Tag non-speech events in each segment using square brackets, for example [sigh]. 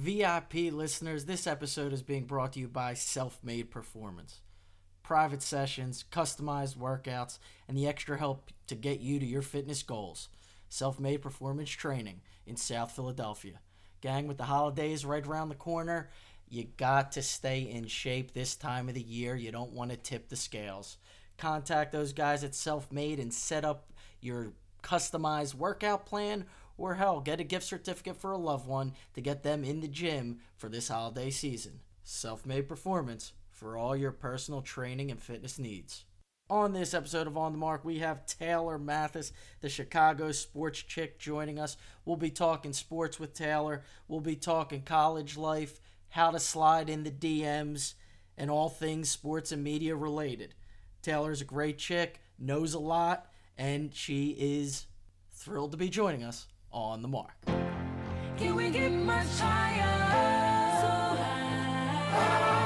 VIP listeners, this episode is being brought to you by Self Made Performance. Private sessions, customized workouts, and the extra help to get you to your fitness goals. Self Made Performance Training in South Philadelphia. Gang, with the holidays right around the corner, you got to stay in shape this time of the year. You don't want to tip the scales. Contact those guys at Self Made and set up your customized workout plan or hell, get a gift certificate for a loved one to get them in the gym for this holiday season. Self made performance for all your personal training and fitness needs. On this episode of On the Marc, we have Taylor Mathis, the Chicago sports chick, joining us. We'll be talking sports with Taylor. We'll be talking college life, how to slide in the DMs, and all things sports and media related. Taylor's a great chick, knows a lot, and she is thrilled to be joining us on the Marc. Can we get much higher? So high.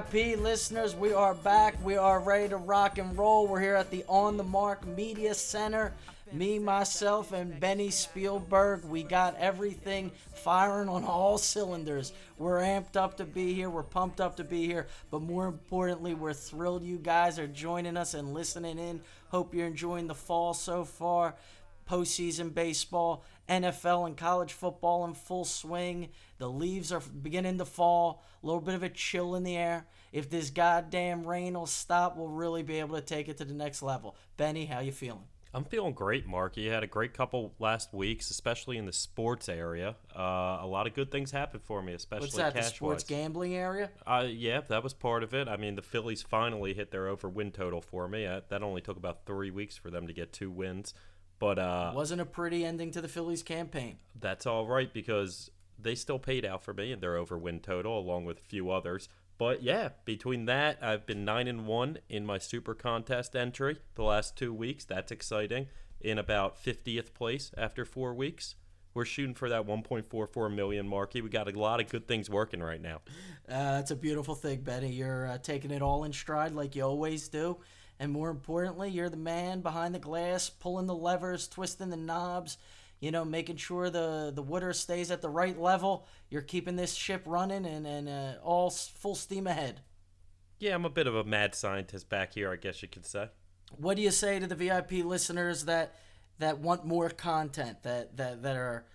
VIP listeners, we are back. We are ready to rock and roll. We're here at the On the Marc Media Center. Me, myself, and Benny Spielberg. We got everything firing on all cylinders. We're amped up to be here. We're pumped up to be here. But more importantly, we're thrilled you guys are joining us and listening in. Hope you're enjoying the fall so far postseason baseball, NFL and college football in full swing. The leaves are beginning to fall, a little bit of a chill in the air. If this goddamn rain will stop, we'll really be able to take it to the next level. Benny, how you feeling? I'm feeling great, Marc. You had a great couple last weeks, especially in the sports area. Uh, a lot of good things happened for me, especially What's that, the sports gambling area? Uh, yeah, that was part of it. I mean, the Phillies finally hit their over win total for me. Uh, that only took about three weeks for them to get two wins. But uh, wasn't a pretty ending to the Phillies campaign. That's all right because they still paid out for me and they're over win total along with a few others. But yeah, between that, I've been nine and one in my super contest entry the last two weeks. That's exciting. In about 50th place after four weeks. We're shooting for that 1.44 million marky. We got a lot of good things working right now. Uh, it's a beautiful thing, Benny. You're uh, taking it all in stride like you always do. And more importantly, you're the man behind the glass, pulling the levers, twisting the knobs, you know, making sure the, the water stays at the right level. You're keeping this ship running and, and uh, all full steam ahead. Yeah, I'm a bit of a mad scientist back here, I guess you could say. What do you say to the VIP listeners that that want more content, that, that, that are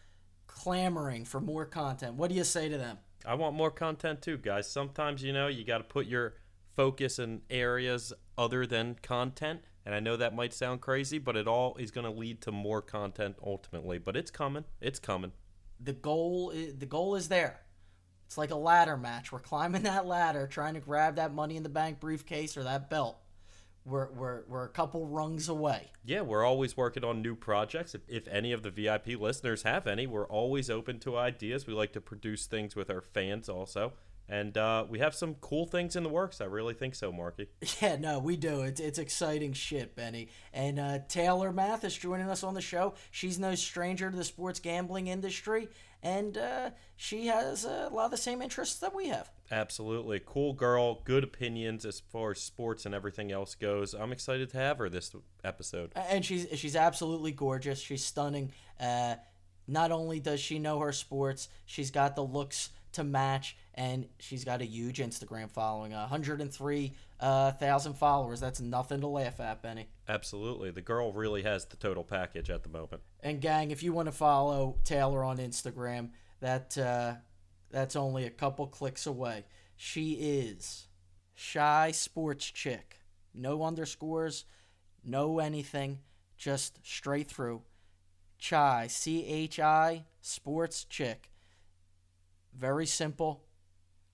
clamoring for more content? What do you say to them? I want more content too, guys. Sometimes, you know, you got to put your focus in areas other than content. And I know that might sound crazy, but it all is going to lead to more content ultimately. But it's coming. It's coming. The goal is, the goal is there. It's like a ladder match. We're climbing that ladder, trying to grab that money in the bank briefcase or that belt. We're, we're, we're a couple rungs away. Yeah, we're always working on new projects. If, if any of the VIP listeners have any, we're always open to ideas. We like to produce things with our fans also. And uh, we have some cool things in the works. I really think so, Marky. [laughs] Yeah, no, we do. It's, it's exciting shit, Benny. And uh, Taylor Mathis joining us on the show. She's no stranger to the sports gambling industry, and uh, she has a lot of the same interests that we have. Absolutely. Cool girl, good opinions as far as sports and everything else goes. I'm excited to have her this episode. And she's, she's absolutely gorgeous. She's stunning. Uh, not only does she know her sports, she's got the looks to match and she's got a huge Instagram following, 103,000 uh, followers. That's nothing to laugh at, Benny. Absolutely. The girl really has the total package at the moment. And gang, if you want to follow Taylor on Instagram, that uh, that's only a couple clicks away. She is Chi sports chick. No underscores, no anything, just straight through. Chi, C H I, sports chick. Very simple.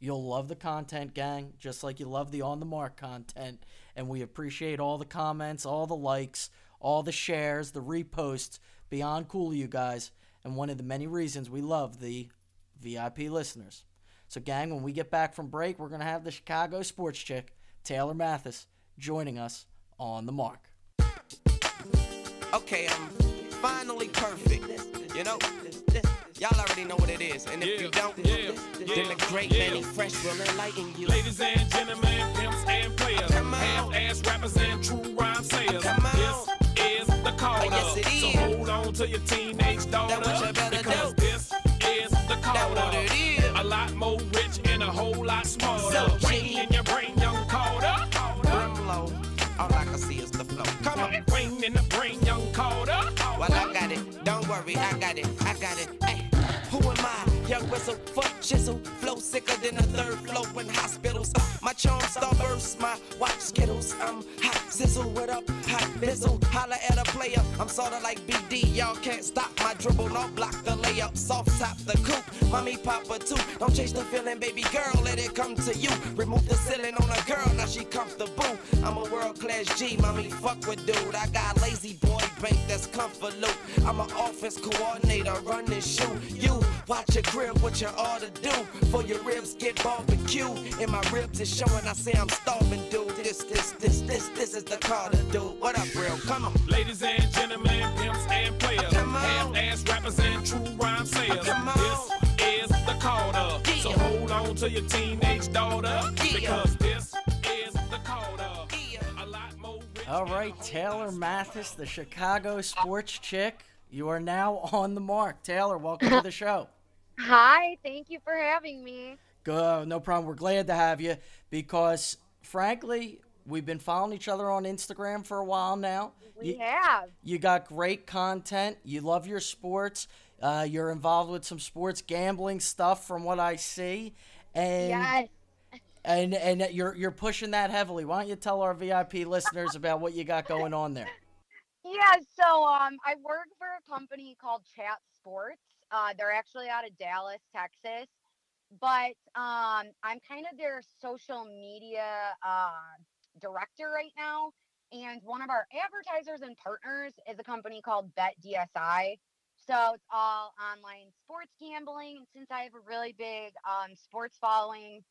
You'll love the content, gang, just like you love the on the Marc content. And we appreciate all the comments, all the likes, all the shares, the reposts. Beyond cool, you guys. And one of the many reasons we love the VIP listeners. So, gang, when we get back from break, we're going to have the Chicago sports chick, Taylor Mathis, joining us on the Marc. Okay, I'm finally perfect. You know? Y'all already know what it is. And if Yeah, you don't, yeah, then the great yeah. Mannie Fresh will enlighten you. Ladies and gentlemen, pimps and players, Come on. half-ass rappers and true rhyme sayers. Come on. This is the call yes, it So hold on to your teenage daughter. what you better because do. this is the call That what it is. A lot more rich and a whole lot smarter. So Ring in your brain, young Carter. Brim low. All I can see is the flow. Come on. Ring in the brain, young Carter. Well, I got it. Don't worry, I got it. I got it. Young whistle, fuck chisel. Flow sicker than a third flow in hospitals. Uh, my charm star burst, my watch skittles. I'm hot sizzle, what up? Hot missile. Holla at a player. I'm sorta like BD. Y'all can't stop my dribble. No block the layup. Soft top the coupe. Mommy papa too. Don't chase the feeling, baby girl. Let it come to you. Remove the ceiling on a girl. Now she comfortable. I'm a world class G. Mommy fuck with dude. I got lazy boy bank that's comfort loop. I'm an office coordinator. Run this shoe. You watch your crib. What you ought to do. For your ribs get barbecue. And my ribs is showing. I say I'm starving, dude. This, this, this, this, this is the Carter dude. What up, real? Come on. Ladies and gentlemen, pimps and players, Come on. half-ass rappers and true rhyme sayers. Come on. This is the Carter. So Yeah. hold on to your teenage daughter Yeah. because this is the Carter. Yeah. A lot more rich All and a right, whole Taylor Mathis, the Chicago sports chick. You are now [laughs] on the Marc. Taylor, welcome to the show. [laughs] Hi, thank you for having me. Go, no problem. We're glad to have you because, frankly, we've been following each other on Instagram for a while now. We You, have. you got great content. You love your sports. Uh, you're involved with some sports gambling stuff, from what I see, and Yes. and and you're you're pushing that heavily. Why don't you tell our VIP listeners about what you got going on there? Yeah, so um I work for a company called Chat Sports. Uh they're actually out of Dallas, Texas. But um I'm kind of their social media uh director right now. And one of our advertisers and partners is a company called BetDSI. So it's all online sports gambling. And since I have a really big um, sports following,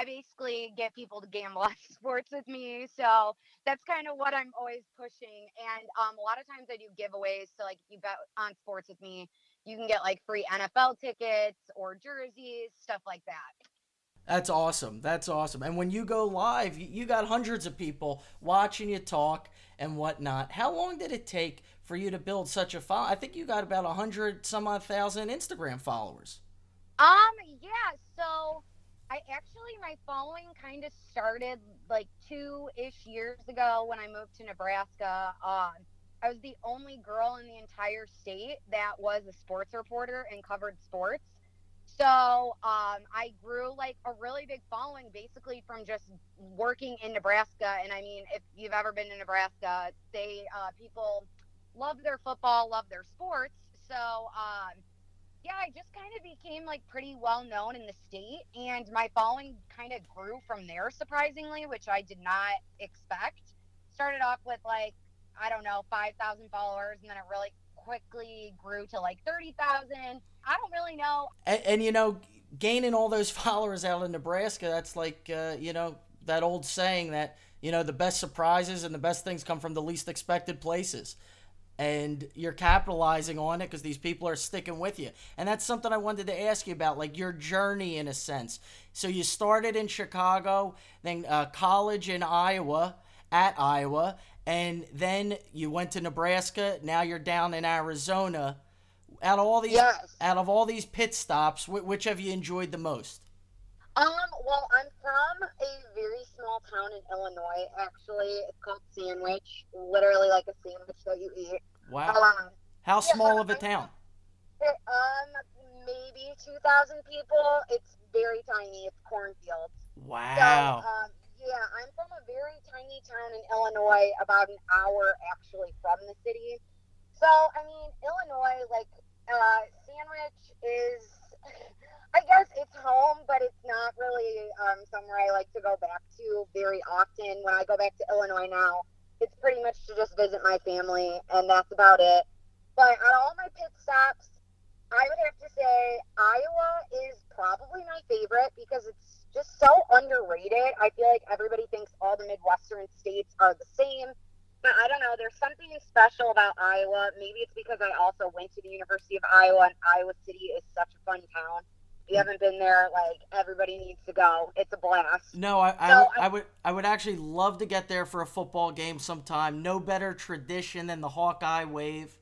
I basically get people to gamble [laughs] on sports with me. So that's kind of what I'm always pushing. And um, a lot of times I do giveaways. So like if you bet on sports with me, you can get like free NFL tickets or jerseys, stuff like that. That's awesome. That's awesome. And when you go live, you, you got hundreds of people watching you talk and whatnot. How long did it take for you to build such a file? I think you got about a hundred some odd thousand Instagram followers. Um, yeah, so I actually my following kind of started like two ish years ago when I moved to Nebraska. Um, I was the only girl in the entire state that was a sports reporter and covered sports. So um, I grew like a really big following basically from just working in Nebraska. And I mean, if you've ever been to Nebraska, they uh, people love their football, love their sports. So um, yeah, I just kind of became like pretty well known in the state, and my following kind of grew from there, surprisingly, which I did not expect. Started off with like, I don't know, 5,000 followers, and then it really quickly grew to like 30,000. I don't really know. And, and you know, gaining all those [laughs] followers out in Nebraska, that's like uh, you know that old saying that you know the best surprises and the best things come from the least expected places. And you're capitalizing on it because these people are sticking with you. And that's something I wanted to ask you about, like your journey in a sense. So you started in Chicago, then uh, college in Iowa, at Iowa, and then you went to Nebraska. Now you're down in Arizona. Out of all these, Yes. out of all these pit stops, wh- which have you enjoyed the most? Um, well, I'm from a very small town in Illinois, actually. It's called Sandwich, literally like a sandwich that you eat. Wow, Um, how small so of a town? Um, maybe 2,000 people. It's very tiny. It's cornfields. Wow. So, um, yeah, I'm from a very tiny town in Illinois, about an hour actually from the city. So, I mean, Illinois, like, uh, Sandwich is, [laughs] I guess it's home, but it's not really um, somewhere I like to go back to very often. When I go back to Illinois now, it's pretty much to just visit my family, and that's about it. But on all my pit stops, I would have to say Iowa is probably my favorite because it's just so underrated. I feel like everybody thinks all the Midwestern states are the same. But I don't know. There's something special about Iowa. Maybe it's because I also went to the University of Iowa, and Iowa City is such a fun town. You haven't been there, like everybody needs to go. It's a blast. No, I, I, So, would- I would I would actually love to get there for a football game sometime. No better tradition than the Hawkeye wave.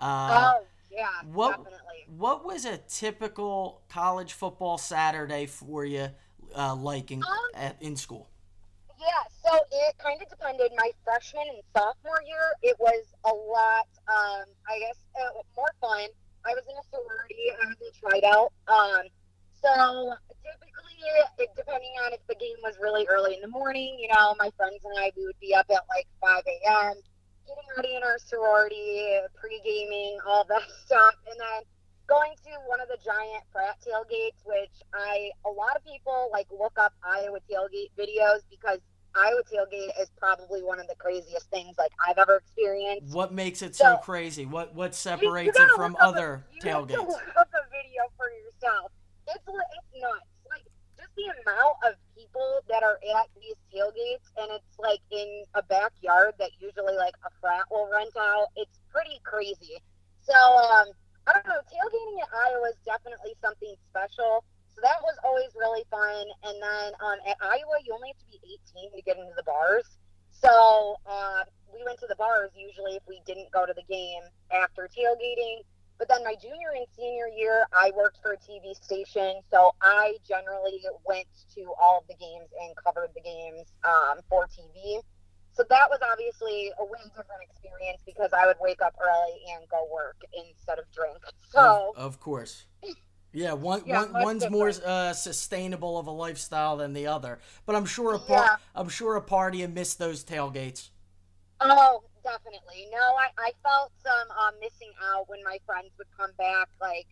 Uh, oh yeah, what definitely. what was a typical college football Saturday for you, uh, like in, Um, at, in school? Yeah, so it kind of depended. My freshman and sophomore year, it was a lot, um, I guess, uh, more fun. I was in a sorority. I was in Tri Delt. Um, so typically, it, depending on if the game was really early in the morning, you know, my friends and I, we would be up at like 5 a.m., getting ready in our sorority, pre-gaming, all that [laughs] stuff, and then going to one of the giant frat tailgates, which I a lot of people like look up Iowa tailgate videos because Iowa tailgate is probably one of the craziest things like I've ever experienced. What makes it so So- crazy? What what separates you it from up a- other you have to tailgates? look up a video for yourself. It's it's nuts. Like just the amount of people that are at these tailgates, and it's like in a backyard that usually like a frat will rent out. It's pretty crazy. So um, I don't know. Tailgating at Iowa is definitely something special. So that was always really fun. And then um, at Iowa, you only have to be 18 to get into the bars. So uh, we went to the bars usually if we didn't go to the game after tailgating. But then my junior and senior year, I worked for a TV station, so I generally went to all of the games and covered the games um, for TV. So that was obviously a way different experience because I would wake up early and go work instead of drink. So Of, of course. [laughs] Yeah, one, Yeah, one one's more uh, sustainable of a lifestyle than the other. But I'm sure a par- Yeah. I'm sure a party and missed those tailgates. Oh, definitely. No, I, I felt some uh, missing out when my friends would come back, like,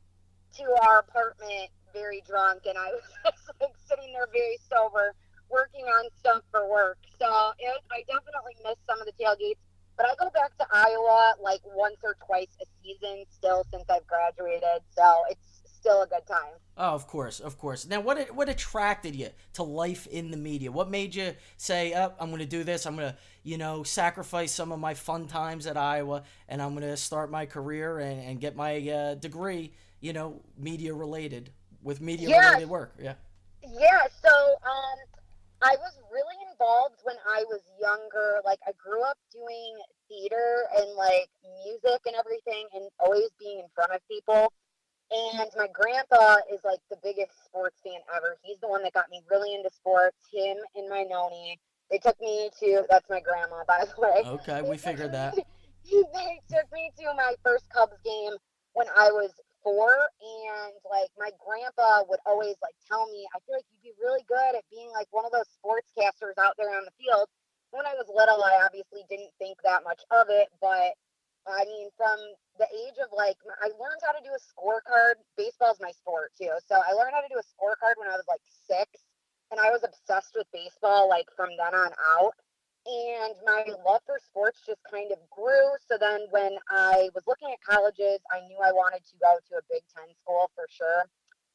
to our apartment very drunk, and I [laughs] was just, like, sitting there very sober, working on stuff for work. So it, I definitely missed some of the tailgates. But I go back to Iowa, like, once or twice a season still since I've graduated. So it's still a good time. Oh, of course, of course. Now, what what attracted you to life in the media? What made you say, "Up, I'm going to do this. I'm going to, you know, sacrifice some of my fun times at Iowa, and I'm going to start my career and, and get my uh, degree, you know, media related with media Yes. related work." Yeah. Yeah, so um, I was really involved when I was younger. Like, I grew up doing theater and like music and everything, and always being in front of people. And my grandpa is like the biggest sports fan ever. He's the one that got me really into sports. Him and my noni. They took me to. That's my grandma, [laughs] by the way. Okay, we figured that. they took me to my first Cubs game when I was four, and like my grandpa would always like tell me, I feel like you'd be really good at being like one of those sportscasters out there on the field. When I was little, I obviously didn't think that much of it, but I mean, from the age of like, I learned how to do a scorecard. Baseball's my sport too, so I learned how to do a scorecard when I was like six, and I was obsessed with baseball like from then on out and my love for sports just kind of grew. So then when I was looking at colleges, I knew I wanted to go to a Big Ten school for sure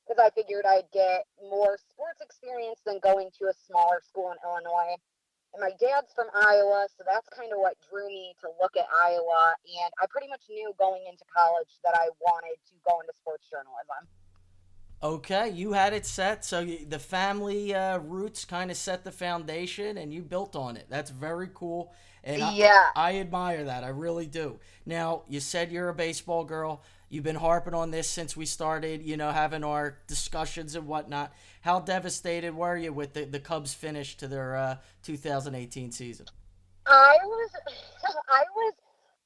because I figured I'd get more sports experience than going to a smaller school in Illinois. And my dad's from Iowa, so that's kind of what drew me to look at Iowa. And I pretty much knew going into college that I wanted to go into sports journalism. Okay, you had it set, so you, the family uh, roots kind of set the foundation, and you built on it. That's very cool, and I- Yeah. I, admire that. I really do. Now, you said you're a baseball girl. You've been harping on this since we started, you know, having our discussions and whatnot. How devastated were you with the, the Cubs' finish to their uh, 2018 season? I was [laughs] I was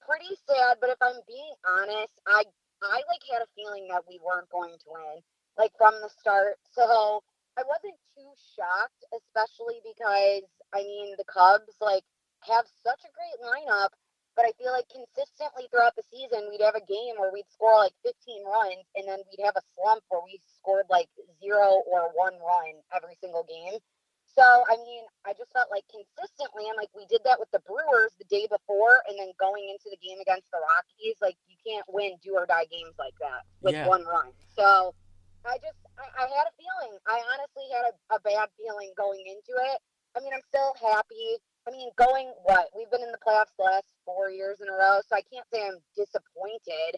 pretty sad, but if I'm being honest, I I like had a feeling that we weren't going to win, like from the start. So I wasn't too shocked, especially because I mean the Cubs like have such a great lineup, but I feel like consistently throughout the season we'd have a game where we'd score like 15 runs and then we'd have a slump where we scored like zero or one run every single game. So, I mean, I just felt like consistently, and like we did that with the Brewers the day before, and then going into the game against the Rockies, like you can't win do or die games like that with Yeah. one run. So, I just, I, I had a feeling. I honestly had a, a bad feeling going into it. I mean, I'm still happy. I mean, going what we've been in the playoffs the last four years in a row, so I can't say I'm disappointed.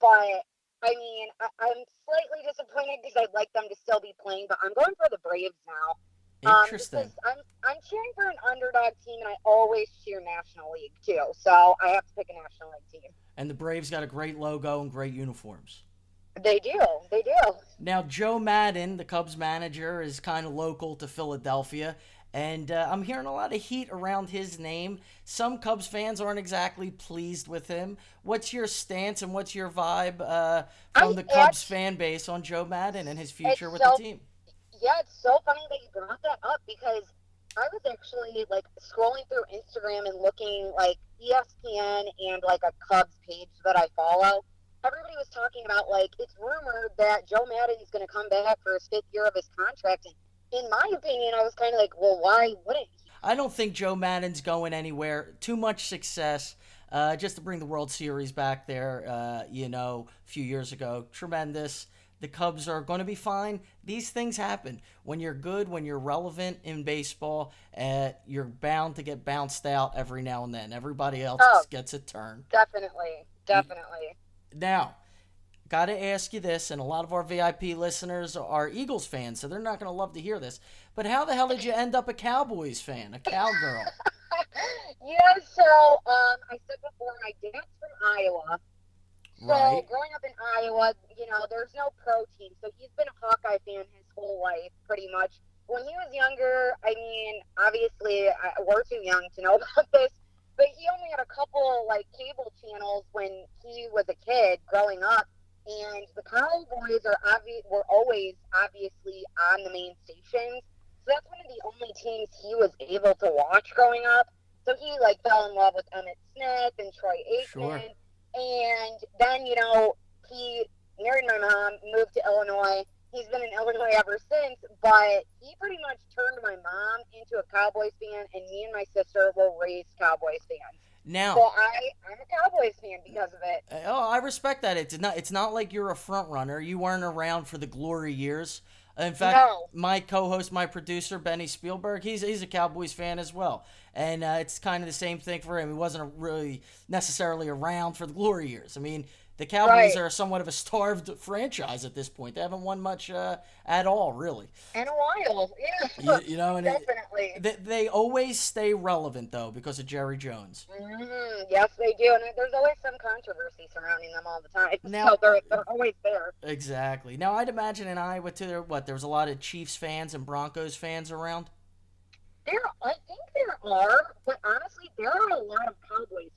But I mean, I, I'm slightly disappointed because I'd like them to still be playing. But I'm going for the Braves now. Um, Interesting. because I'm I'm cheering for an underdog team, and I always cheer National League too. So I have to pick a National League team. and the Braves got a great logo and great uniforms. They do. They do. Now, Joe Maddon, the Cubs manager, is kind of local to Philadelphia, and uh, I'm hearing a lot of heat around his name. Some Cubs fans aren't exactly pleased with him. What's your stance and what's your vibe uh, from I the Cubs fan base on Joe Maddon and his future with so- the team? Yeah, it's so funny that you brought that up because I was actually like scrolling through Instagram and looking like ESPN and like a Cubs page that I follow. Everybody was talking about like it's rumored that Joe Maddon is going to come back for his fifth year of his contract, and in my opinion, I was kind of like, well, why wouldn't he? I don't think Joe Maddon's going anywhere. Too much success. Uh, just to bring the World Series back there, uh, you know, a few years ago. Tremendous. The Cubs are going to be fine. These things happen. When you're good, when you're relevant in baseball, uh, you're bound to get bounced out every now and then. Everybody else Oh. gets a turn. Definitely, definitely. Now, got to ask you this, and a lot of our VIP listeners are Eagles fans, so they're not going to love to hear this. But how the hell did you end up a Cowboys fan, a cowgirl? [laughs] yeah, so um, I said before, my dad's from Iowa. So Right. growing up in Iowa, you know, there's no pro team. So he's been a Hawkeye fan his whole life, pretty much. When he was younger, I mean, obviously I, we're too young to know [laughs] about this, but he only had a couple like cable channels when he was a kid growing up. And the Cowboys are obvi- were always obviously on the main stations. So that's one of the only teams he was able to watch growing up. So he like fell in love with Emmitt Smith and Troy Aikman. Sure. And then, you know, he married my mom, moved to Illinois. He's been in Illinois ever since, but he pretty much turned my mom into a Cowboys fan, and me and my sister were raised Cowboys fans. Now, So I, I'm a Cowboys fan because of it. Uh, Oh, I respect that. It's not. It's not like you're a front runner. You weren't around for the glory years. In fact, No. my co-host, my producer, Benny Spielberg, he's he's a Cowboys fan as well, and uh, it's kind of the same thing for him. He wasn't really necessarily around for the glory years. I mean, the Cowboys Right. are somewhat of a starved franchise at this point. They haven't won much uh, at all, really. In a while, yeah, You, you know, and it, definitely. they, they always stay relevant though because of Jerry Jones. hmm Yes, they do, and there's always some controversy surrounding them all the time. [laughs] Now- so they're they're always there. Exactly. Now, I'd imagine in Iowa too, there what there was a lot of Chiefs fans and Broncos fans around. There, I think there are, but honestly, there are a lot of Cowboys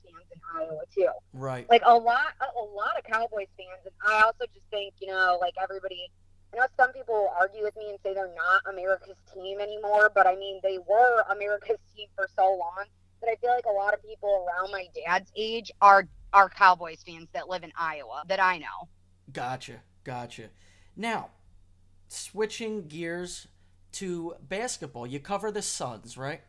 Iowa too. Right. Like a lot, a, a lot of Cowboys fans, and I also just think, you know, like everybody. I know some people will argue with me and say they're not America's team anymore, but I mean they were America's [laughs] team for so long that I feel like a lot of people around my dad's age are are Cowboys fans that live in Iowa that I know. Gotcha. Gotcha. Now, switching gears to basketball, you cover the Suns, right?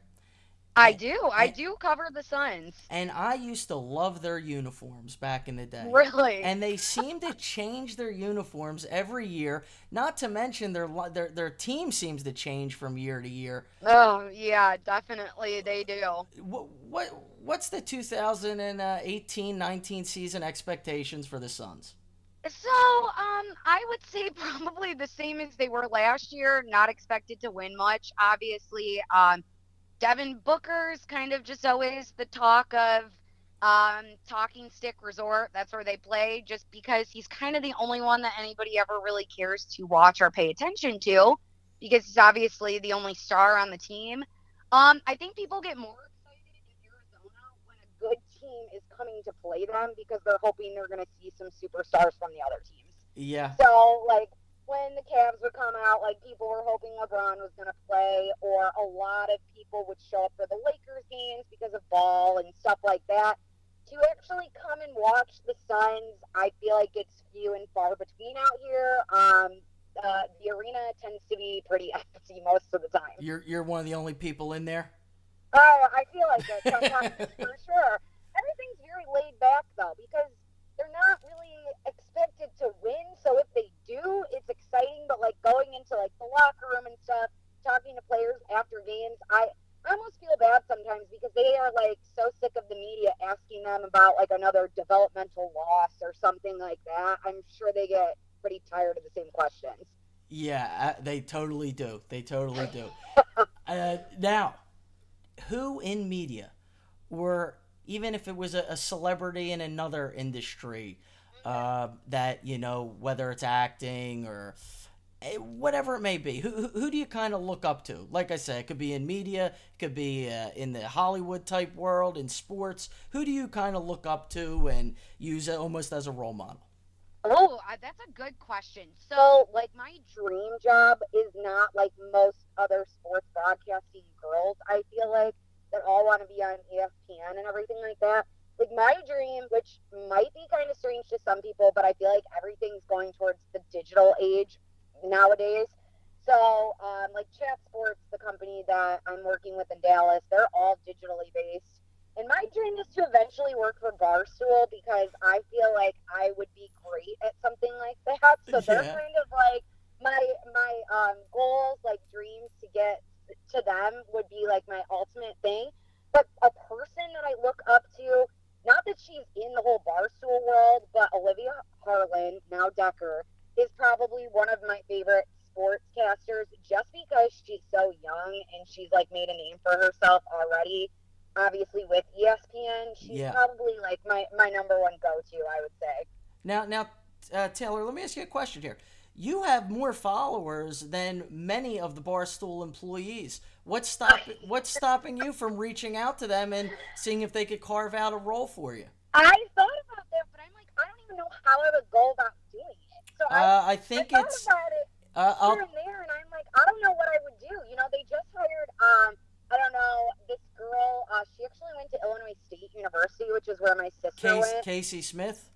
I do. I do cover the Suns. And I used to love their uniforms back in the day. Really? And they seem to change their uniforms every year. Not to mention their their their team seems to change from year to year. oh yeah, definitely they do. What what what's the 2018-19 season expectations for the Suns? So, um, I would say [laughs] probably the same as they were last year. Not expected to win much, obviously. Um, Devin Booker's kind of just always the talk of um, Talking Stick Resort. That's where they play, just because he's kind of the only one that anybody ever really cares to watch or pay attention to, because he's obviously the only star on the team. Um, I think people get more excited in Arizona when a good team is coming to play them because they're hoping they're going to see some superstars from the other teams. Yeah. So, like, when the Cavs would come out, like, people were hoping LeBron was going to play, or a lot of people would show up for the Lakers games because of ball and stuff like that. To actually come and watch the Suns, I feel like it's few and far between out here. Um, uh, the arena tends to be pretty [laughs] empty most of the time. You're you're one of the only people in there. Oh, I feel like it sometimes [laughs] for sure. Everything's very laid back though, because they're not really expected to win. So if they do, it's exciting. But like going into like the locker room and stuff, talking to players after games, I almost feel bad sometimes because they are like so sick of the media asking them about like another developmental loss or something like that. I'm sure they get pretty tired of the same questions. Yeah, uh, they totally do. They totally do. [laughs] uh, now, who in media were even if it was a, a celebrity in another industry uh, that you know whether it's acting or eh, whatever it may be, who who, do you kind of look up to? Like I said, it could be in media, it could be uh, in the Hollywood type world, in sports. Who do you kind of look up to and use it almost as a role model? Oh, uh, that's a good question. So, like, my dream job is not like most other sports broadcasting girls. I feel like that all want to be on ESPN and everything like that. Like, my dream, which might be kind of strange to some people, but I feel like everything's going towards the digital age nowadays. So, um, like, Chat Sports, the company that I'm working with in Dallas, they're all digitally based. And my dream is to eventually work for Barstool because I feel like I would be great at something like that. So they're kind of like my my um, goals, like dreams to get to them would be like my ultimate thing. But a person that I look up to, not that she's in the whole Barstool world, but Olivia Harlan, now Dekker, is probably one of my favorite sportscasters just because she's so young and she's like made a name for herself already obviously with ESPN, she's Yeah. probably like my, my number one go to, I would say. Now, now, uh, Taylor, let me ask you a question here. You have more followers than many of the Barstool employees. What's stop What's stopping you from reaching out to them and seeing if they could carve out a role for you? I thought about that, but I'm like, I don't even know how I would go about doing it. So I, Uh, I I think thought it's. about it Uh, I'll, here and there, and I'm like, I don't know what I would do. You know, they just hired, um, I don't know, this girl. Uh, she actually went to Illinois State University, which is where my sister Case, went. Casey Smith.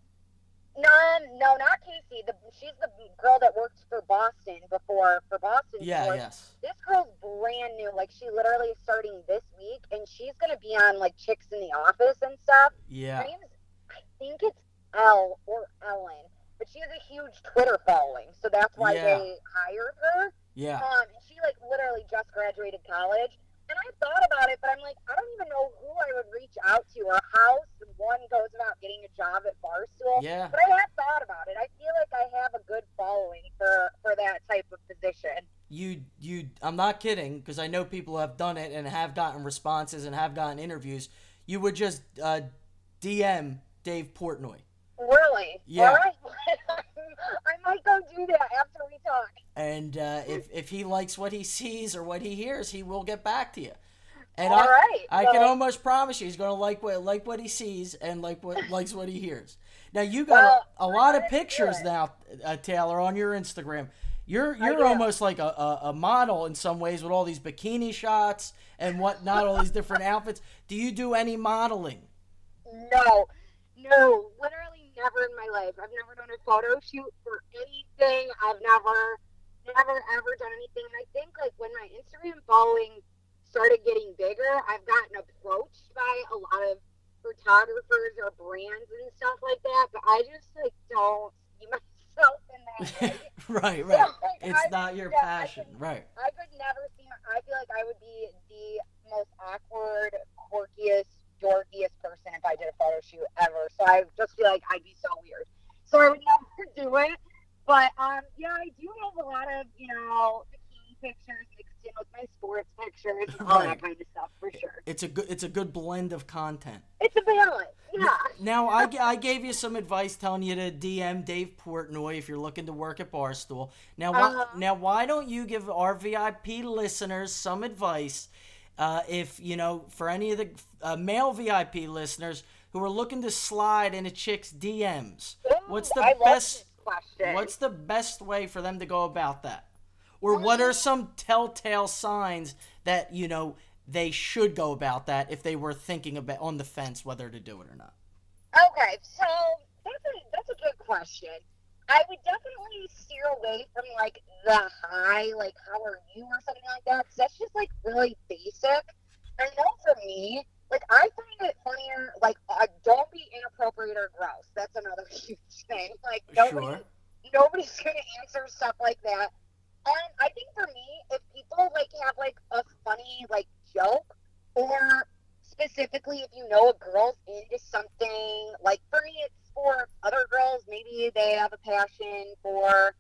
No, no, not Casey. The, she's the girl that worked for Boston before for Boston. Yeah, Sports. yes. This girl's brand new. Like she literally is starting this week, and she's gonna be on like Chicks in the Office and stuff. Yeah. Her name's I think it's Elle or Ellen, but she has a huge Twitter following, so that's why Yeah. they hired her. Yeah. Um, and she like literally just graduated college. And I thought about it, but I'm like, I don't even know who I would reach out to or how one goes about getting a job at Barstool. Yeah. But I have thought about it. I feel like I have a good following for for that type of position. You, you. I'm not kidding because I know people have done it and have gotten responses and have gotten interviews. You would just uh, DM Dave Portnoy. Really? Yeah. Right. [laughs] I might go do that after we talk. and uh, if if he likes what he sees or what he hears, he will get back to you. And All I, right, I can almost promise you, he's going to like what like what he sees and like what likes what he hears. Now you got Well, a, a lot of pictures now, uh, Taylor, on your Instagram. You're you're almost like a, a, a model in some ways with all these bikini shots and whatnot, all these different outfits. Do you do any modeling? No, no, literally never in my life. I've never done a photo shoot for anything. I've never, never ever done anything. And I think like when my Instagram following started getting bigger, I've gotten approached by a lot of photographers or brands and stuff like that. But I just like don't see [laughs] myself in that. [laughs] right, right. Like, It's I not your I passion, could- right? I could never see. My, I feel like I would be the most awkward, quirkiest, dorkiest person if I did a photo shoot ever. So I just feel like I'd be so weird. So I would never do it. But um, yeah, I do have a lot of you know bikini pictures mixed in with my sports pictures and all Right. that kind of stuff for sure. It's a good it's a good blend of content. It's a balance. Yeah. Now, I, I gave you some advice telling you to DM Dave Portnoy if you're looking to work at Barstool. Now, why, Uh-huh. now why don't you give our VIP listeners some advice? Uh, if you know, for any of the uh, male VIP listeners who are looking to slide into chicks' DMs, what's the I best? question. What's the best way for them to go about that? Or what are some telltale signs that you know they should go about that if they were thinking about on the fence whether to do it or not? Okay, so that's a that's a good question. I would definitely steer away from like the high, like how are you or something like that, 'cause that's just like really basic. I know for me, like I find it funnier. Like, uh, don't be inappropriate or gross. That's another [laughs] huge thing. Like, nobody, Sure. nobody's gonna answer stuff like that. And I think for me, if people like have like a funny like joke, or specifically if you know a girl's into something, like for me, it's sports. Other girls, maybe they have a passion for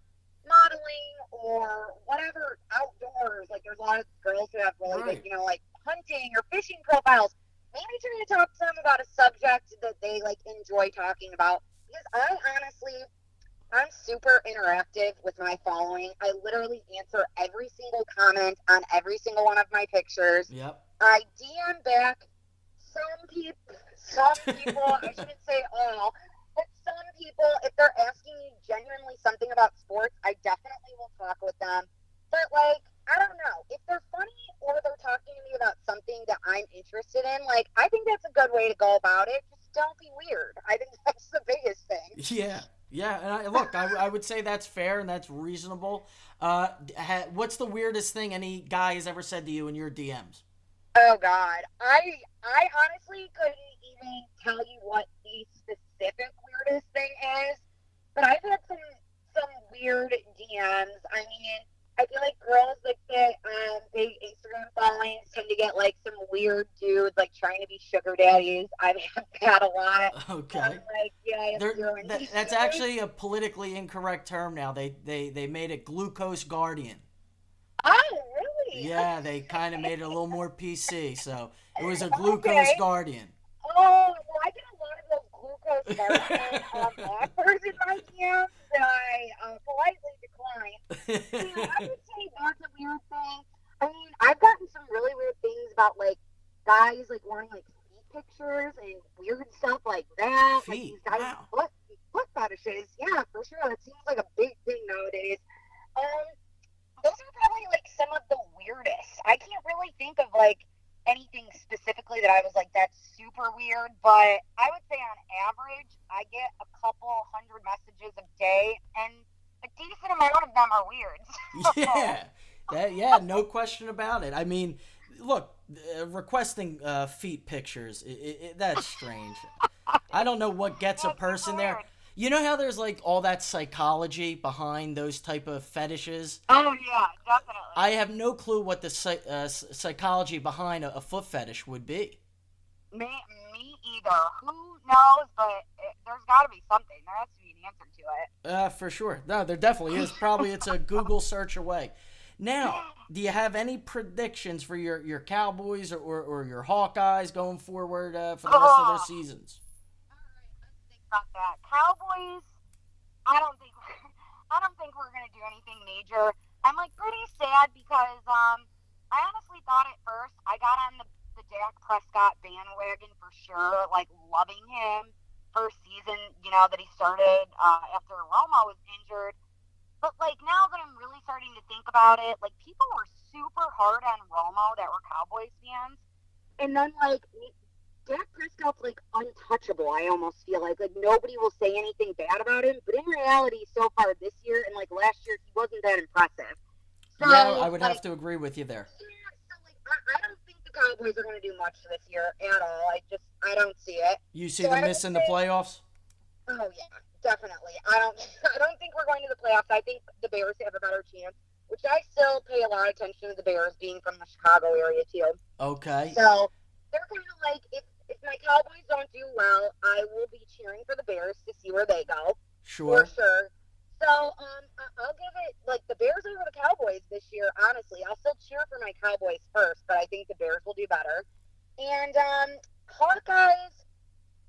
modeling or whatever outdoors. Like there's a lot of girls who have really Right. good, you know, like hunting or fishing profiles. Maybe try to talk to them about a subject that they like enjoy talking about. Because I honestly, I'm super interactive with my following. I literally answer every single comment on every single one of my pictures. Yep. I DM back some people, some people, I shouldn't say all, some people, if they're asking me genuinely something about sports, I definitely will talk with them. But, like, I don't know. If they're funny or they're talking to me about something that I'm interested in, like, I think that's a good way to go about it. Just don't be weird. I think [laughs] that's the biggest thing. Yeah. Yeah, and I, look, I, I would say that's fair and that's reasonable. Uh, ha, what's the weirdest thing any guy has ever said to you in your DMs? Oh God, I I honestly couldn't even tell you what the specific weirdest thing is, but I've had some some weird DMs. I mean, I feel like girls like that um big Instagram followings tend to get like some weird dudes like trying to be sugar daddies. I've [laughs] had that a lot. Okay. Like, yeah, I have They're- that, that's actually a politically incorrect term now. They they they made it glucose guardian. Oh, really? Yeah, they kind of made it a little more PC. So it was a [laughs] glucose Okay. guardian. Oh, well, I get a lot of um, offers in my DMs that I uh, politely decline. Yeah, I would say that's a weird thing. I mean, I've gotten some really weird things about like guys like wanting like feet pictures and weird stuff like that. Like these guys Wow. foot foot fetishes. Yeah, for sure. That seems like a big thing nowadays. Um, those are probably like some of the weirdest. I can't really think of like anything specifically that I was like that's super weird, but I would say on average I get a couple hundred messages a day and a decent amount of them are weird. [laughs] [laughs] yeah, that yeah, no question about it. I mean, look, uh, requesting uh, feet pictures, i i i that's strange. I don't know what gets a person there. You know how there's like all that psychology behind those type of fetishes. Oh yeah, definitely. I have no clue what the uh, psychology behind a, a foot fetish would be. me, me either. Who knows? But it, there's got to be something. There has to be an answer to it. Uh, for sure. No, there definitely is. Probably it's a Google search away. Now, do you have any predictions for your, your Cowboys or, or, or your Hawkeyes going forward uh, for the rest of their seasons? All right, let's think about that. Cowboys. I don't think. [laughs] I don't think we're gonna do anything major. I'm like pretty sad because um, I honestly thought at first I got on the the Dak Prescott bandwagon for sure, like loving him first season. You know that he started uh, after Romo was injured. But like now that I'm really starting to think about it, like people were super hard on Romo that were Cowboys fans, and then like Dak Prescott's like untouchable. I almost feel like like nobody will say anything bad about him. But in reality, so far this year and like last year, he wasn't that impressive. So, yeah, I would like, have to agree with you there. Yeah, so like I, I don't think the Cowboys are going to do much this year at all. I just I don't see it. You see So them missing the playoffs? Oh yeah, definitely. I don't [laughs] I don't think we're going to the playoffs. I think the Bears have a better chance. Which I still pay a lot of attention to the Bears being from the Chicago area too. Okay. So they're kind of like if my Cowboys don't do well, I will be cheering for the Bears to see where they go Sure. for sure. So um, I'll give it like the Bears over the Cowboys this year. Honestly, I'll still cheer for my Cowboys first, but I think the Bears will do better. And um, Hawkeyes,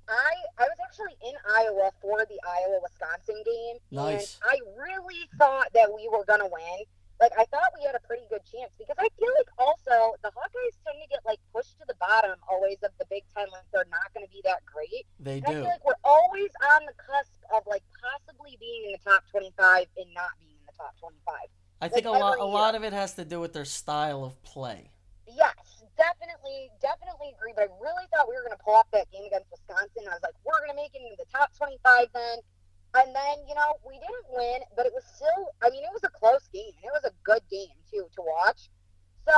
I I was actually in Iowa for the Iowa Wisconsin game, Nice. and I really thought that we were gonna win. Like I thought we had a pretty good chance because I feel like also the Hawkeyes tend to get like pushed to the bottom always of the Big Ten, like they're not going to be that great. They And I do. feel like we're always on the cusp of like possibly being in the top 25 and not being in the top 25. I think a lot a lot of it has to do with their style of play. Yes, definitely, definitely agree. But I really thought we were going to pull off that game against Wisconsin. I was like, we're going to make it into the top 25 then. And then, you know, we didn't win, but it was still, I mean, it was a close game. And it was a good game, too, to watch. So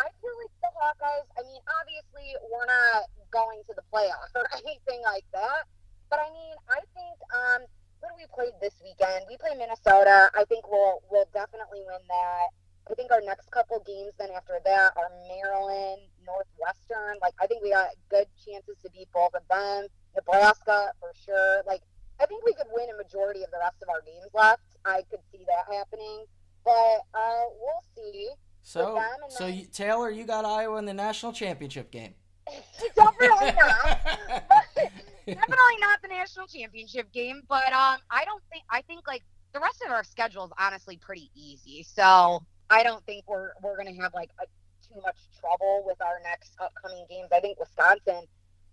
I feel like the Hawkeyes, I mean, obviously, we're not going to the playoffs or [laughs] anything like that. But I mean, I think, um, what do we play this weekend? We play Minnesota. I think we'll we'll definitely win that. I think our next couple games then after that are Maryland, Northwestern. Like I think we got good chances to beat both of them. Nebraska for sure. Like I think we could win a majority of the rest of our games left. I could see that happening, but uh, we'll see. So, so you, Taylor, you got Iowa in the national championship game. [laughs] Definitely not. [laughs] Definitely not the national championship game, but um, I don't think I think like the rest of our schedule is honestly pretty easy. So I don't think we're we're gonna have like a, too much trouble with our next upcoming games. I think Wisconsin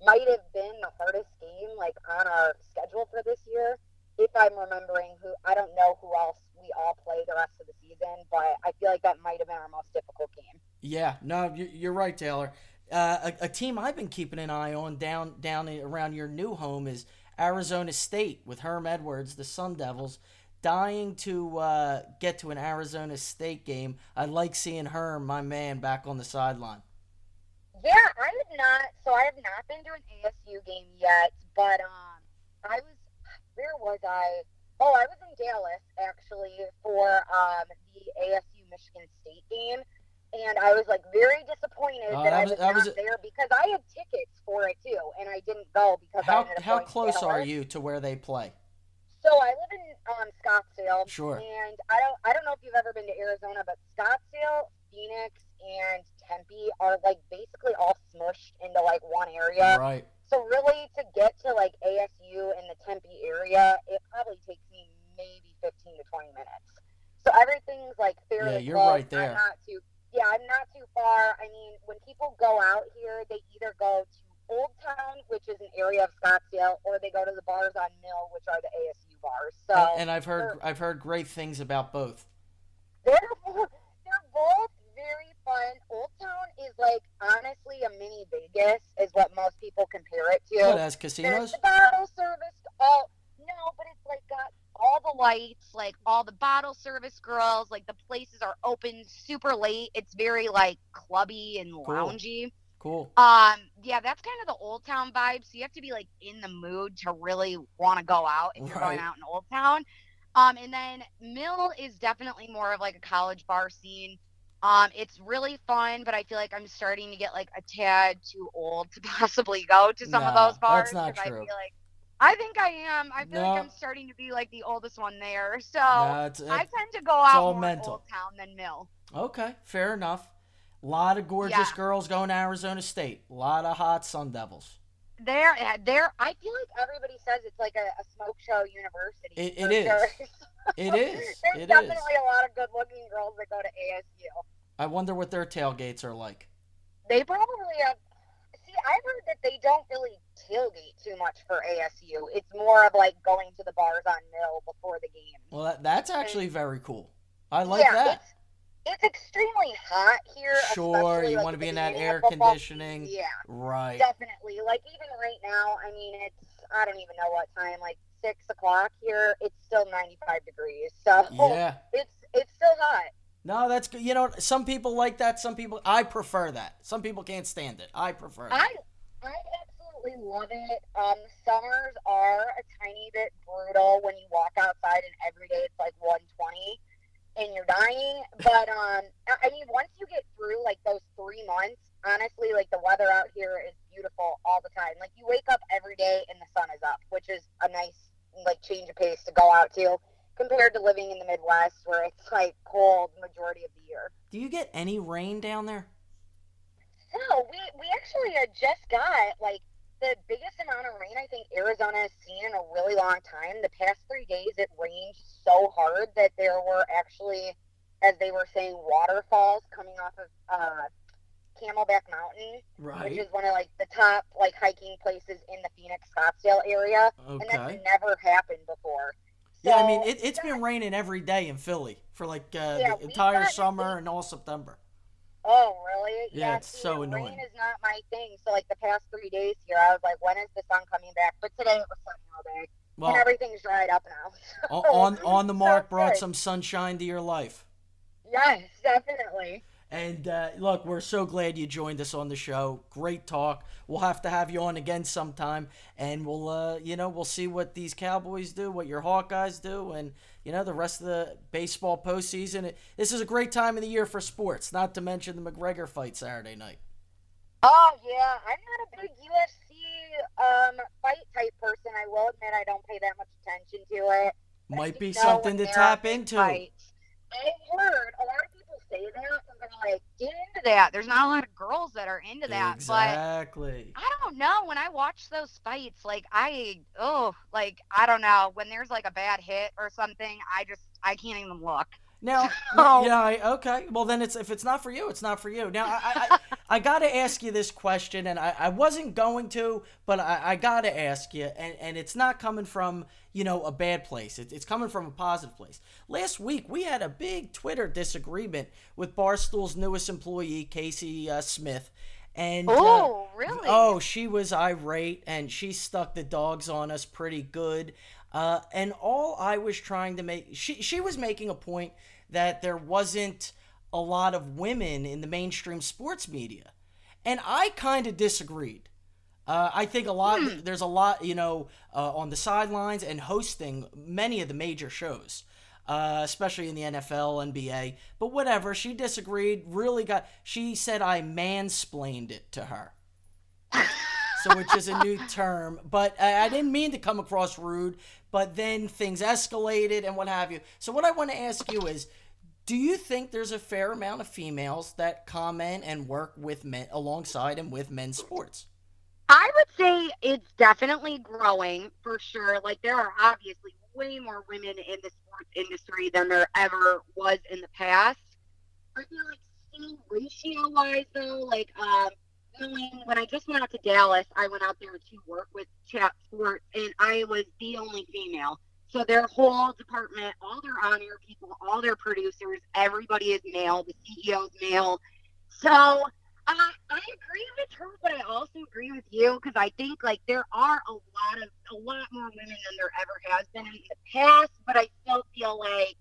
might have been the hardest game like on our schedule for this year. If I'm remembering who, I don't know who else we all play the rest of the season, but I feel like that might have been our most difficult game. Yeah, no, you- you're right, Taylor. Uh, a, a team I've been keeping an eye on down down around your new home is Arizona State with Herm Edwards, the Sun Devils, dying to uh, get to an Arizona State game. I like seeing Herm, my man, back on the sideline. Yeah, I have not. So I have not been to an ASU game yet, but um, I was. Where was I? Oh, I was in Dallas actually for um the ASU Michigan State game, and I was like very disappointed Oh, that, I was- not was a- there because I had tickets for it too, and I didn't go because I How how close are you to where they play? So I live in um, Scottsdale. Sure. And I don't I don't know if you've ever been to Arizona, but Scottsdale, Phoenix, and Tempe are like basically all smushed into like one area. Right. So really, to get to like ASU in the Tempe area, it probably takes me maybe 15 to 20 minutes. So everything's like fairly Yeah, you're close. right there. I'm not too. Yeah, I'm not too far. I mean, when people go out here, they either go to Old Town, which is an area of Scottsdale, or they go to the bars on Mill, which are the ASU bars. So And, and I've heard I've heard great things about both. they're [laughs] they're both very fun. Old Town is like honestly a mini Vegas, is what most people compare it to. What has There's casinos? the bottle service. Oh no, but it's like got all the lights, like all the bottle service girls. Like the places are open super late. It's very like clubby and loungy. Cool. Um, yeah, that's kind of the Old Town vibe. So you have to be like in the mood to really want to go out if you're going out in Old Town. Um, and then Mill is definitely more of like a college bar scene. Um, it's really fun, but I feel like I'm starting to get like a tad too old to [laughs] possibly go to some of those bars. that's not true. I feel like I think I am. I feel No. like I'm starting to be like the oldest one there. So Nah, it's- I tend to go out more mental. Old Town than Mill. Okay, fair enough. A lot of gorgeous Yeah. girls going to Arizona State. A lot of hot Sun Devils. There, there. I feel like everybody says it's like a, a smoke show university. It- it is. sure. [laughs] It is. There's It is. definitely a lot of good-looking girls that go to ASU. I wonder what their tailgates are like. They probably have. See, I've heard that they don't really tailgate too much for ASU. It's more of like going to the bars on Mill before the game. Well, that, that's actually very cool. I like yeah, that. It's, it's extremely hot here. Sure, you like, wanna be in that air conditioning. Yeah. Right. Definitely. Like even right now, I mean, it's I don't even know what time, like six o'clock here. It's still ninety five degrees, so Yeah. [laughs] it's it's still hot. No, that's good. You know, some people like that. Some people, I prefer that. Some people can't stand it. I prefer that. I I absolutely love it. Um, summers are a tiny bit brutal when you walk outside and every day it's like one twenty and you're dying. But um, I I mean, once you get through like those three months, honestly, like the weather out here is beautiful all the time. Like you wake up every day and the sun is up, which is a nice like change of pace to go out to compared to living in the Midwest where it's like cold majority of the year. Do you get any rain down there? No, we we actually uh, just got like the biggest amount of rain I think Arizona has seen in a really long time. The past three days, it rained so hard that there were actually, as they were saying, waterfalls coming off of uh, Camelback Mountain, right. which is one of like the top like hiking places in the Phoenix Scottsdale area, and that's never happened before. Yeah, I mean, it, it's that- been raining every day in Philly for like uh, Yeah, the entire summer and all September. Oh, really? Yeah, it's see, so Rain annoying. is not my thing. So, like the past three days here, I was like, when is the sun coming back? But today it was sunny all day, and everything's dried up now. [laughs] on on the [laughs] So Marc brought good. some sunshine to your life. Yes, definitely. And uh, look, we're so glad you joined us on the show. Great talk. We'll have to have you on again sometime, and we'll, uh, you know, we'll see what these Cowboys do, what your Hawkeyes do, and you know the rest of the baseball postseason. It, this is a great time of the year for sports. Not to mention the McGregor fight Saturday night. Oh yeah, I'm not a big UFC um fight type person. I will admit I don't pay that much attention to it. Might be something to tap into. fights. I've heard a lot of people say that, and they're like, "Get into that." There's not a lot of girls that are into that, but Exactly. I don't know. When I watch those fights, like I, oh, like I don't know. When there's like a bad hit or something, I just I can't even look. Now, [laughs] So- yeah, I, okay. Well, then it's if it's not for you, it's not for you. Now, I, I, I got to ask you this question, and I, I wasn't going to, but I, I got to ask you, and, and it's not coming from you know a bad place. It's it's coming from a positive place. Last week we had a big Twitter disagreement with Barstool's newest employee, Kayce uh, Smith, and uh, Oh, really? Oh, she was irate and she stuck the dogs on us pretty good. Uh, and all I was trying to make, she, she was making a point that there wasn't a lot of women in the mainstream sports media. And I kind of disagreed. Uh, I think a lot, there's a lot, you know, uh, on the sidelines and hosting many of the major shows. Uh, especially in the NFL, NBA, but whatever. She disagreed. Really got. She said I mansplained it to her so which is a new [laughs] term. But I, I didn't mean to come across rude. But then things escalated and what have you. So what I want to ask you is, do you think there's a fair amount of females that comment and work with men alongside and with men's sports? I would say it's definitely growing for sure. Like there are obviously way more women in the sports industry than there ever was in the past. I feel like seeing ratio wise though, like um when I just went out to Dallas, I went out there to work with Chat Sports and I was the only female. So their whole department, all their on air people, all their producers, everybody is male, the CEO's male. So uh, I agree with her, but I also agree with you because I think like there are a lot of a lot more women than there ever has been in the past. But I still feel like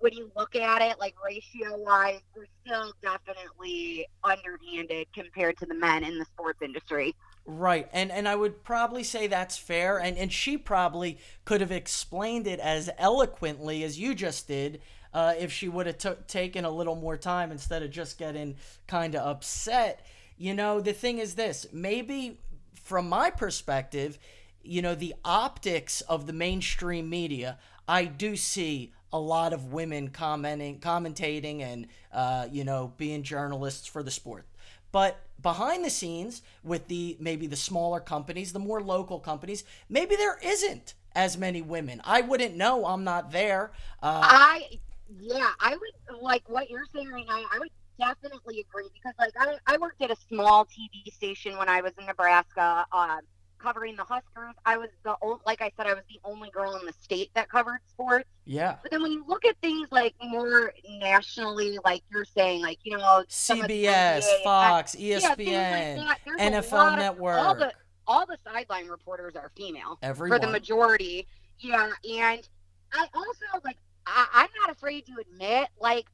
when you look at it, like ratio wise, we're still definitely underhanded compared to the men in the sports industry. Right, and and I would probably say that's fair, and and she probably could have explained it as eloquently as you just did, uh, if she would have took taken a little more time instead of just getting kind of upset. You know, the thing is this: maybe from my perspective, you know, the optics of the mainstream media, I do see a lot of women commenting, commentating, and uh, you know, being journalists for the sport. But behind the scenes, with the maybe the smaller companies, the more local companies, maybe there isn't as many women. I wouldn't know. I'm not there. Uh, I yeah, I would like what you're saying right now. I would definitely agree because like I, I worked at a small TV station when I was in Nebraska, uh, covering the Huskers. I was the only, like I said, I was the only girl in the state that covered sports. yeah, But then when you look at things like more nationally, like you're saying, like you know, some of the CBS, NBA, Fox, E yeah, like ESPN, that, there's a NFL of- Network. all the all the sideline reporters are female Everyone. for the majority. Yeah, and I also like I, I'm not afraid to admit like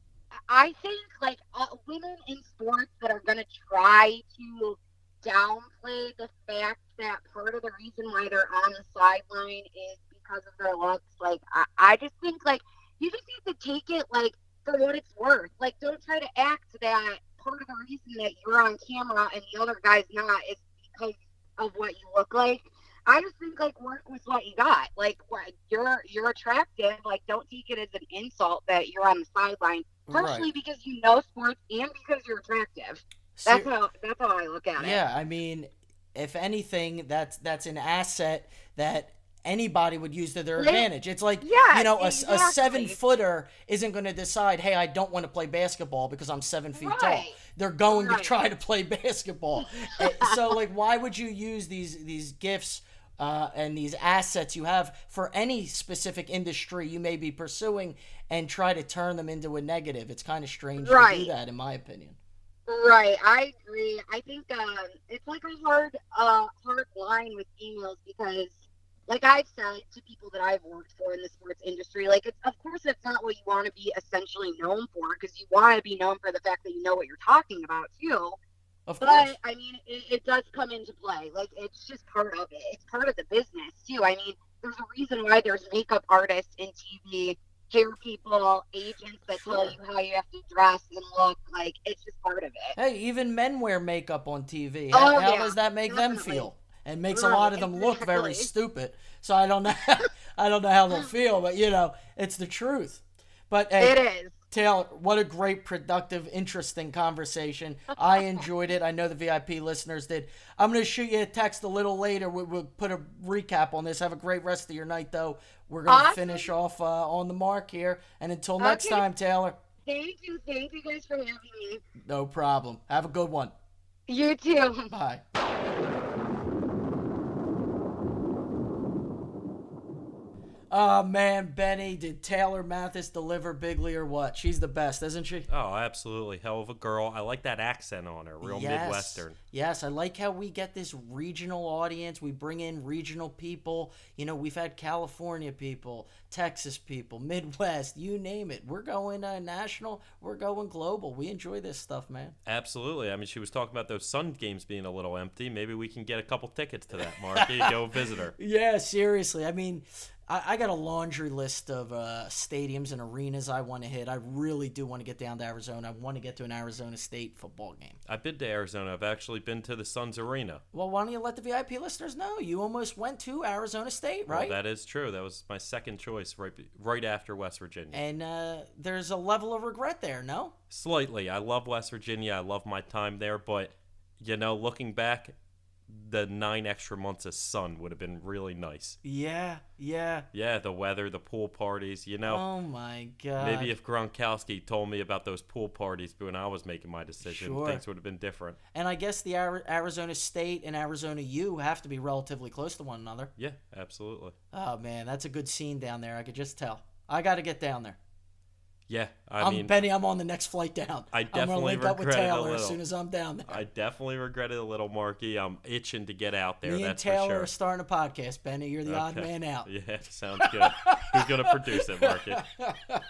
I think like uh, women in sports that are gonna try to downplay the fact that of the reason why they're on the sideline is because of their looks. Like I, I just think like you just need to take it like for what it's worth. Like don't try to act that part of the reason that you're on camera and the other guy's not is because of what you look like. I just think like work with what you got. Like what you're you're attractive. Like don't take it as an insult that you're on the sideline. Partially Right. because you know sports and because you're attractive. That's how that's how I look at it. Yeah, I mean, if anything, that's that's an asset that anybody would use to their advantage. It's like Yeah, you know, a, exactly. seven footer isn't going to decide, hey, I don't want to play basketball because I'm seven feet tall. They're going to try to play basketball. [laughs] Eh, so, like, why would you use these these gifts? Uh, and these assets you have for any specific industry you may be pursuing and try to turn them into a negative. It's kind of strange to do that, in my opinion. Right, I agree. I think um, it's like a hard, uh, hard line with females because, like I've said to people that I've worked for in the sports industry, like it's of course it's not what you want to be essentially known for because you want to be known for the fact that you know what you're talking about too. Of course. But I mean, it, it does come into play. Like it's just part of it. It's part of the business too. I mean, there's a reason why there's makeup artists in TV, hair people, agents that tell you how you have to dress and look. Like it's just part of it. Hey, even men wear makeup on TV. Oh, How, how does that make them feel? and makes a lot of them look very stupid. So I don't know. [laughs] I don't know how they'll [laughs] feel, but you know, it's the truth. But hey, It is. Taylor, what a great, productive, interesting conversation. I [laughs] enjoyed it. I know the VIP listeners did. I'm going to shoot you a text a little later. We- We'll put a recap on this. Have a great rest of your night, though. We're going to Awesome. finish off uh, on the Marc here. And until next Okay. time, Taylor, Thank you. Thank you guys for having me. no problem. Have a good one. You too. Bye. Oh man, Benny, did Taylor Mathis deliver bigly or what? She's the best, isn't she? Oh, absolutely. Hell of a girl. I like that accent on her. Real Midwestern. Yes, I like how we get this regional audience. We bring in regional people. You know, we've had California people, Texas people, Midwest, you name it. We're going uh, national, we're going global. We enjoy this stuff, man. Absolutely. I mean, she was talking about those Sun games being a little empty. Maybe we can get a couple tickets to that, Marky. [laughs] Go visit her. Yeah, seriously. I mean, I, I got a laundry list of uh, stadiums and arenas I want to hit. I really do want to get down to Arizona. I want to get to an Arizona State football game. I've been to Arizona. I've actually been to the Suns Arena. Well, why don't you let the VIP listeners know? You almost went to Arizona State, Well, right? that is true. That was my second choice right right after West Virginia. and uh, there's a level of regret there, no? Slightly. I love West Virginia. I love my time there, but you know, looking back, the nine extra months of sun would have been really nice. Yeah, yeah. Yeah, the weather, the pool parties. You know, Oh my god. maybe if Gronkowski told me about those pool parties when I was making my decision, Sure. things would have been different. and I guess the Arizona State and Arizona U have to be relatively close to one another. Yeah, absolutely. Oh man, that's a good scene down there. I could just tell. I got to get down there. Yeah, I I'm mean, Benny. I'm on the next flight down. I I'm gonna definitely link up with Taylor as soon as I'm down there. I definitely regret it a little, Marky. I'm itching to get out there. Me and Taylor sure. are starting a podcast. Benny, you're the odd man out. [laughs] Yeah, sounds good. Who's gonna produce it, Marky? Uh,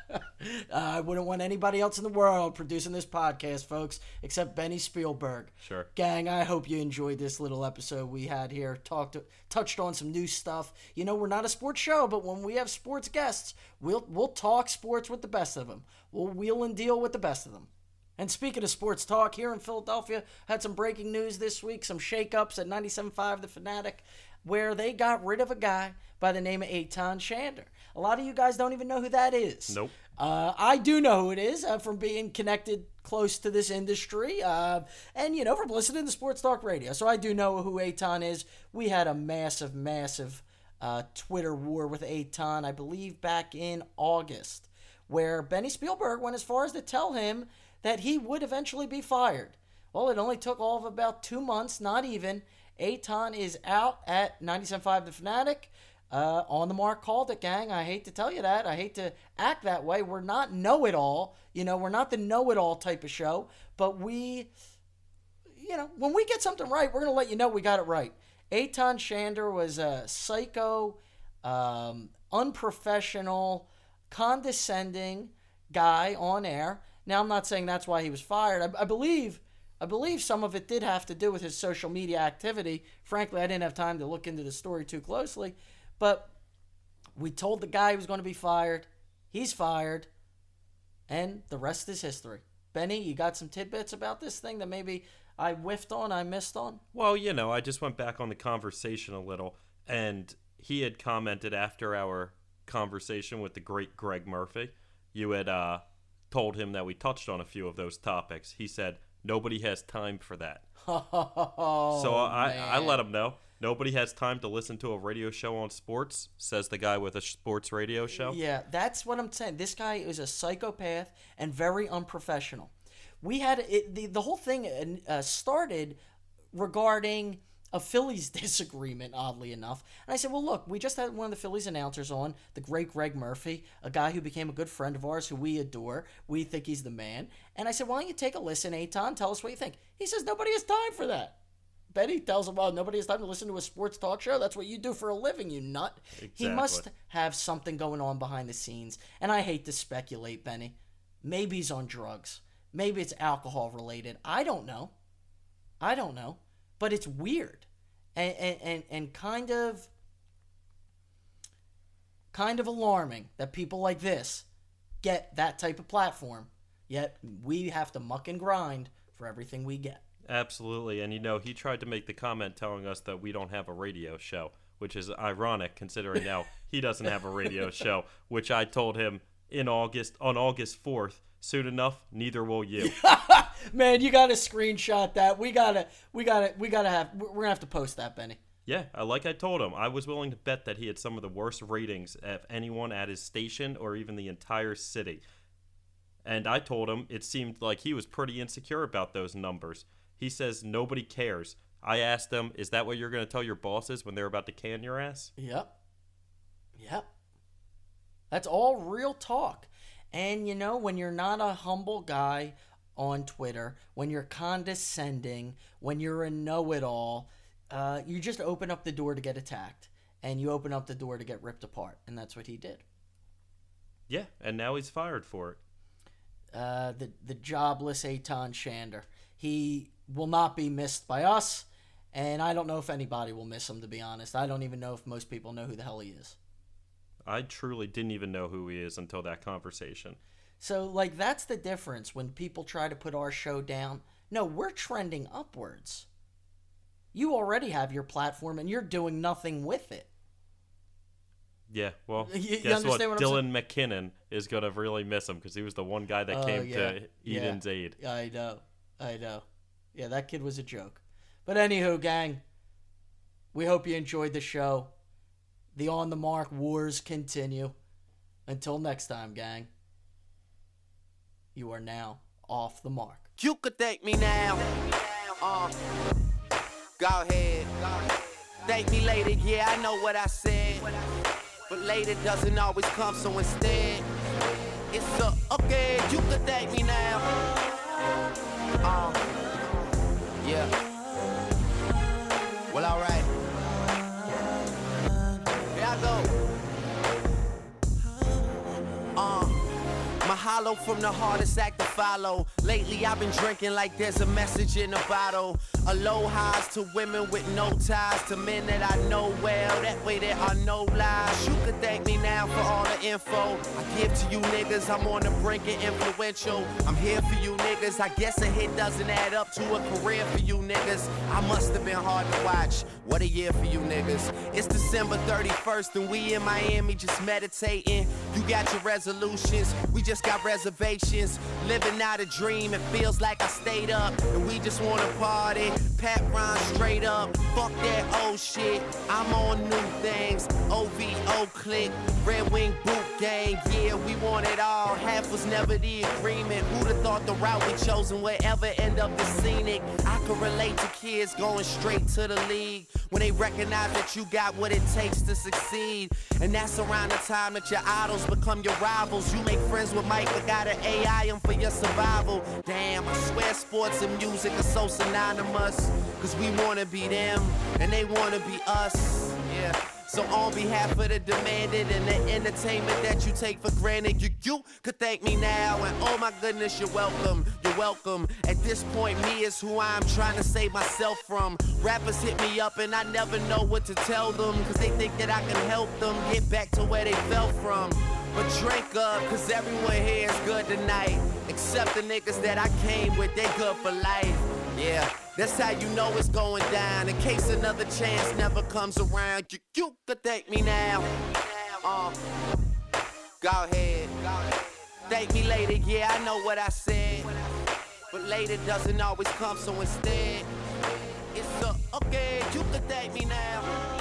[laughs] I wouldn't want anybody else in the world producing this podcast, folks, except Benny Spielberg. Sure. Gang, I hope you enjoyed this little episode we had here. Talked, touched on some new stuff. You know, we're not a sports show, but when we have sports guests, we'll we'll talk sports with the best of them. We'll wheel and deal with the best of them. And speaking of sports talk, here in Philadelphia, had some breaking news this week, some shakeups at 97.5 The Fanatic, where they got rid of a guy by the name of Eytan Shander. A lot of you guys don't even know who that is. Nope. Uh, I do know who it is uh, from being connected close to this industry, uh, and you know from listening to sports talk radio. So I do know who Eytan is. We had a massive, massive uh, Twitter war with Eytan, I believe, back in August, where Benny Spielberg went as far as to tell him that he would eventually be fired. Well, it only took all of about two months, not even. Eytan is out at 97.5 The Fanatic. Uh, on the Marc called it, gang. I hate to tell you that. I hate to act that way. We're not know it all. You know, we're not the know it all type of show, but we, you know, when we get something right, we're going to let you know we got it right. Eytan Shander was a psycho, um, unprofessional, condescending guy on air. Now, I'm not saying that's why he was fired. I, I believe. I believe some of it did have to do with his social media activity. Frankly, I didn't have time to look into the story too closely. But we told the guy he was going to be fired. He's fired. And the rest is history. Benny, you got some tidbits about this thing that maybe I whiffed on, I missed on? Well, you know, I just went back on the conversation a little, and he had commented after our conversation with the great Greg Murphy. You had uh, told him that we touched on a few of those topics. He said, Nobody has time for that. [laughs] Oh, so I, I let him know. Nobody has time to listen to a radio show on sports, says the guy with a sports radio show. Yeah, that's what I'm saying. This guy is a psychopath and very unprofessional. We had it, the the whole thing uh, started regarding a Phillies [laughs] disagreement, oddly enough. And I said, well, look, we just had one of the Phillies announcers on, the great Greg Murphy, a guy who became a good friend of ours who we adore. We think he's the man. And I said, why don't you take a listen, Eytan? Tell us what you think. He says, nobody has time for that. Betty tells him, well, nobody has time to listen to a sports talk show. That's what you do for a living, you nut. He must have something going on behind the scenes. And I hate to speculate, Benny. Maybe he's on drugs. Maybe it's alcohol related. I don't know. I don't know. But it's weird. And and, and, kind of kind of alarming that people like this get that type of platform. Yet we have to muck and grind for everything we get. Absolutely. And you know, he tried to make the comment telling us that we don't have a radio show, which is ironic considering now [laughs] he doesn't have a radio show, which I told him in August on August 4th, soon enough, neither will you. [laughs] Man, you gotta screenshot that. We gotta, we gotta, we gotta have. We're gonna have to post that, Benny. Yeah, like I told him, I was willing to bet that he had some of the worst ratings of anyone at his station or even the entire city. And I told him it seemed like he was pretty insecure about those numbers. He says nobody cares. I asked him, "Is that what you're going to tell your bosses when they're about to can your ass?" Yep. Yep. That's all real talk. And you know, when you're not a humble guy on Twitter, when you're condescending, when you're a know it all, uh, you just open up the door to get attacked. And you open up the door to get ripped apart. And that's what he did. Yeah, and now he's fired for it. Uh, the, the jobless Eytan Shander. He will not be missed by us. And I don't know if anybody will miss him, to be honest. I don't even know if most people know who the hell he is. I truly didn't even know who he is until that conversation. So, like, that's the difference when people try to put our show down. No, we're trending upwards. You already have your platform and you're doing nothing with it. Yeah, well, You- [laughs] you guess what? understand what I'm Dylan McKinnon is going to really miss him because he was the one guy that Oh, came yeah, to yeah. Eden's aid. I know. I know. Yeah, that kid was a joke. But anywho, gang, we hope you enjoyed the show. The on the Marc wars continue. Until next time, gang. You are now off the mark. You could thank me now. Uh, go ahead. Thank me later, yeah, I know what I said. But later doesn't always come, so instead, it's a okay, you could thank me now. Uh, yeah. Well, alright. Mahalo from the hardest act to follow. Lately I've been drinking like there's a message in a bottle. Aloha's to women with no ties, to men that I know well. That way there are no lies. You could thank me now for all the info I give to you niggas. I'm on the brink of influential. I'm here for you niggas. I guess a hit doesn't add up to a career for you niggas. I must have been hard to watch. What a year for you niggas. It's December 31st and we in Miami just meditating. You got your resolutions, we just got reservations. Living out a dream, it feels like I stayed up and we just wanna party. Pat Ron straight up, fuck that old shit. I'm on new things. OVO click, Red Wing boot gang. Yeah, we want it all. Half was never the agreement. Who'd have thought the route we chosen would ever end up as scenic? I could relate to kids going straight to the league when they recognize that you got what it takes to succeed. And that's around the time that your idols become your rivals. You make friends with Mike, but gotta AI him for your survival. Damn, I swear sports and music are so synonymous. Cause we wanna be them, and they wanna be us. Yeah. So on behalf of the demanded and the entertainment that you take for granted, you, you could thank me now. And oh my goodness, you're welcome. You're welcome. At this point, me is who I'm trying to save myself from. Rappers hit me up and I never know what to tell them. Cause they think that I can help them get back to where they fell from. But drink up, cause everyone here is good tonight. Except the niggas that I came with, they good for life. Yeah, that's how you know it's going down. In case another chance never comes around, you, you could thank me now. Uh, go ahead. Thank me later, yeah, I know what I said. But later doesn't always come, so instead, it's a okay, you could thank me now.